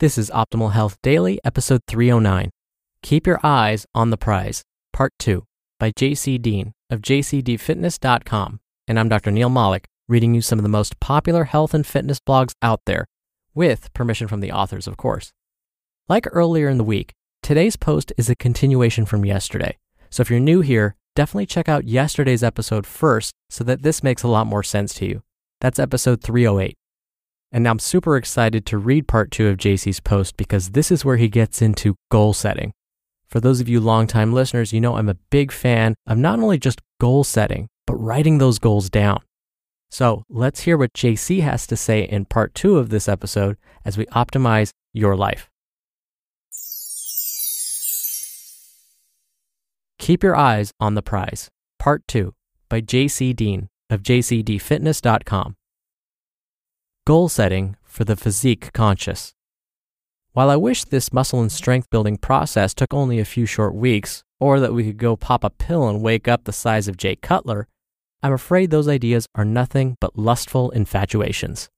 This is Optimal Health Daily, episode 309. Keep Your Eyes on the Prize, Part 2, by JC Deen of jcdfitness.com. And I'm Dr. Neil Malik, reading you some of the most popular health and fitness blogs out there, with permission from the authors, of course. Like earlier in the week, today's post is a continuation from yesterday. So if you're new here, definitely check out yesterday's episode first so that this makes a lot more sense to you. That's episode 308. And I'm super excited to read part two of JC's post because this is where he gets into goal setting. For those of you longtime listeners, you know I'm a big fan of not only just goal setting, but writing those goals down. So let's hear what JC has to say in part two of this episode as we optimize your life. Keep Your Eyes on the Prize, Part 2 by JC Deen of jcdfitness.com. Goal setting for the physique conscious. While I wish this muscle and strength building process took only a few short weeks, or that we could go pop a pill and wake up the size of Jay Cutler, I'm afraid those ideas are nothing but lustful infatuations.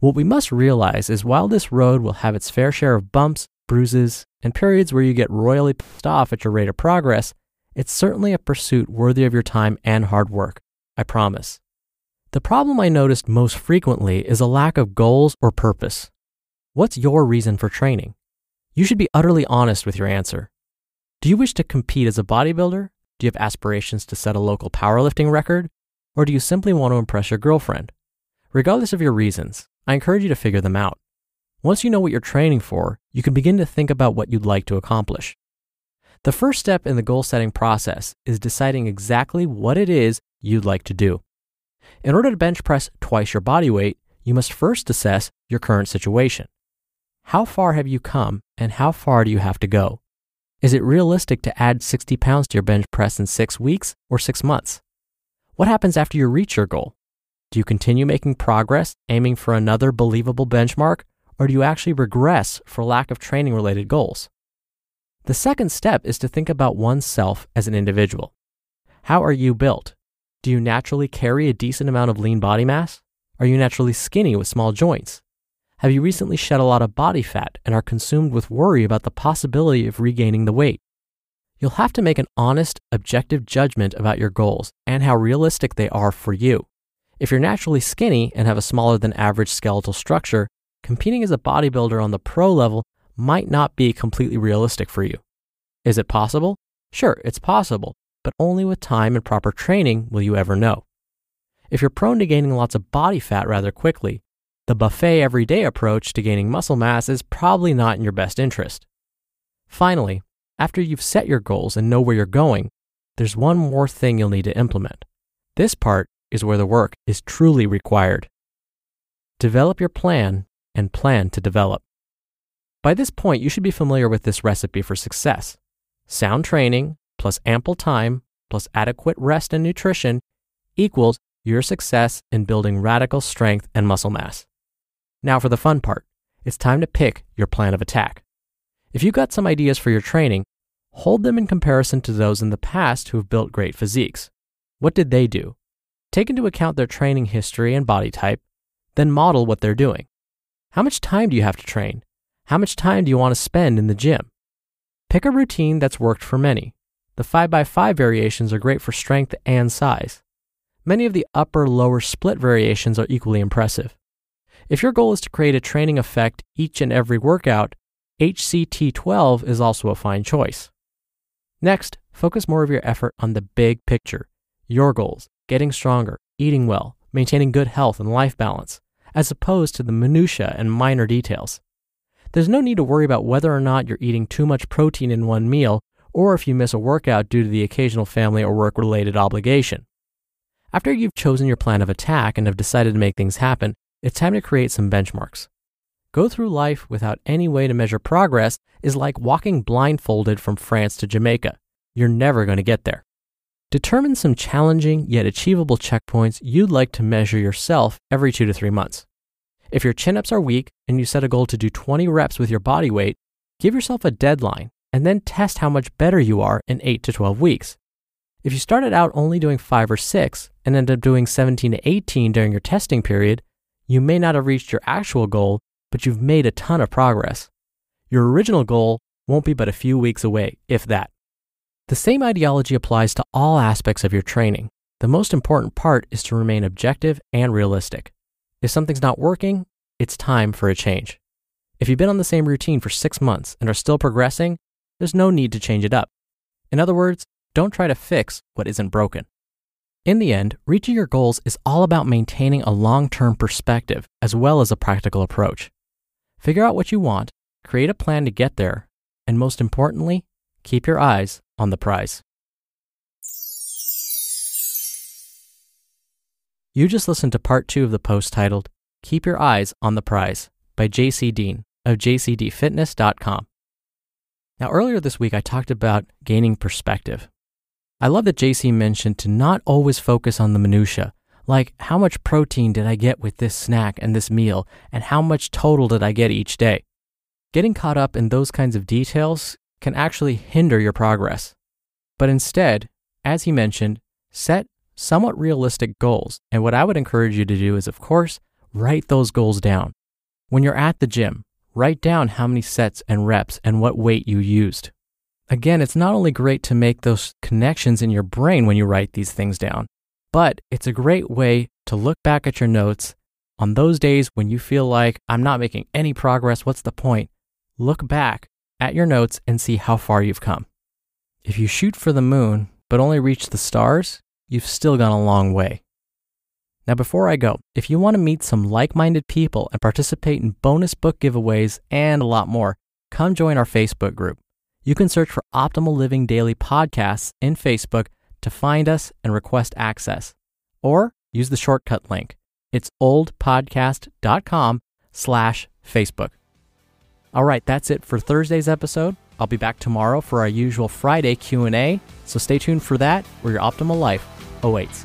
What we must realize is while this road will have its fair share of bumps, bruises, and periods where you get royally pissed off at your rate of progress, it's certainly a pursuit worthy of your time and hard work. I promise. The problem I noticed most frequently is a lack of goals or purpose. What's your reason for training? You should be utterly honest with your answer. Do you wish to compete as a bodybuilder? Do you have aspirations to set a local powerlifting record? Or do you simply want to impress your girlfriend? Regardless of your reasons, I encourage you to figure them out. Once you know what you're training for, you can begin to think about what you'd like to accomplish. The first step in the goal setting process is deciding exactly what it is you'd like to do. In order to bench press twice your body weight, you must first assess your current situation. How far have you come and how far do you have to go? Is it realistic to add 60 pounds to your bench press in six weeks or six months? What happens after you reach your goal? Do you continue making progress, aiming for another believable benchmark, or do you actually regress for lack of training related goals? The second step is to think about oneself as an individual. How are you built? Do you naturally carry a decent amount of lean body mass? Are you naturally skinny with small joints? Have you recently shed a lot of body fat and are consumed with worry about the possibility of regaining the weight? You'll have to make an honest, objective judgment about your goals and how realistic they are for you. If you're naturally skinny and have a smaller than average skeletal structure, competing as a bodybuilder on the pro level might not be completely realistic for you. Is it possible? Sure, it's possible, but only with time and proper training will you ever know. If you're prone to gaining lots of body fat rather quickly, the buffet everyday approach to gaining muscle mass is probably not in your best interest. Finally, after you've set your goals and know where you're going, there's one more thing you'll need to implement. This part is where the work is truly required. Develop your plan and plan to develop. By this point, you should be familiar with this recipe for success. Sound training plus ample time plus adequate rest and nutrition equals your success in building radical strength and muscle mass. Now for the fun part. It's time to pick your plan of attack. If you've got some ideas for your training, hold them in comparison to those in the past who have built great physiques. What did they do? Take into account their training history and body type, then model what they're doing. How much time do you have to train? How much time do you want to spend in the gym? Pick a routine that's worked for many. The 5x5 variations are great for strength and size. Many of the upper lower split variations are equally impressive. If your goal is to create a training effect each and every workout, HCT12 is also a fine choice. Next, focus more of your effort on the big picture your goals, getting stronger, eating well, maintaining good health and life balance, as opposed to the minutiae and minor details. There's no need to worry about whether or not you're eating too much protein in one meal or if you miss a workout due to the occasional family or work related obligation. After you've chosen your plan of attack and have decided to make things happen, it's time to create some benchmarks. Go through life without any way to measure progress is like walking blindfolded from France to Jamaica. You're never going to get there. Determine some challenging yet achievable checkpoints you'd like to measure yourself every two to three months. If your chin ups are weak and you set a goal to do 20 reps with your body weight, give yourself a deadline and then test how much better you are in 8 to 12 weeks. If you started out only doing 5 or 6 and end up doing 17 to 18 during your testing period, you may not have reached your actual goal but you've made a ton of progress. Your original goal won't be but a few weeks away, if that. The same ideology applies to all aspects of your training. The most important part is to remain objective and realistic. If something's not working, it's time for a change. If you've been on the same routine for six months and are still progressing, there's no need to change it up. In other words, don't try to fix what isn't broken. In the end, reaching your goals is all about maintaining a long term perspective as well as a practical approach. Figure out what you want, create a plan to get there, and most importantly, keep your eyes on the prize. You just listened to part two of the post titled, Keep Your Eyes on the Prize by JC Deen of jcdfitness.com. Now, earlier this week, I talked about gaining perspective. I love that JC mentioned to not always focus on the minutiae, like how much protein did I get with this snack and this meal, and how much total did I get each day. Getting caught up in those kinds of details can actually hinder your progress. But instead, as he mentioned, set somewhat realistic goals. And what I would encourage you to do is, of course, write those goals down. When you're at the gym, write down how many sets and reps and what weight you used. Again, it's not only great to make those connections in your brain when you write these things down, but it's a great way to look back at your notes on those days when you feel like I'm not making any progress. What's the point? Look back at your notes and see how far you've come. If you shoot for the moon but only reach the stars, you've still gone a long way. Now, before I go, if you want to meet some like minded people and participate in bonus book giveaways and a lot more, come join our Facebook group. You can search for Optimal Living Daily Podcasts in Facebook to find us and request access. Or use the shortcut link. It's oldpodcast.com slash Facebook. All right, that's it for Thursday's episode. I'll be back tomorrow for our usual Friday Q&A, so stay tuned for that where your optimal life awaits.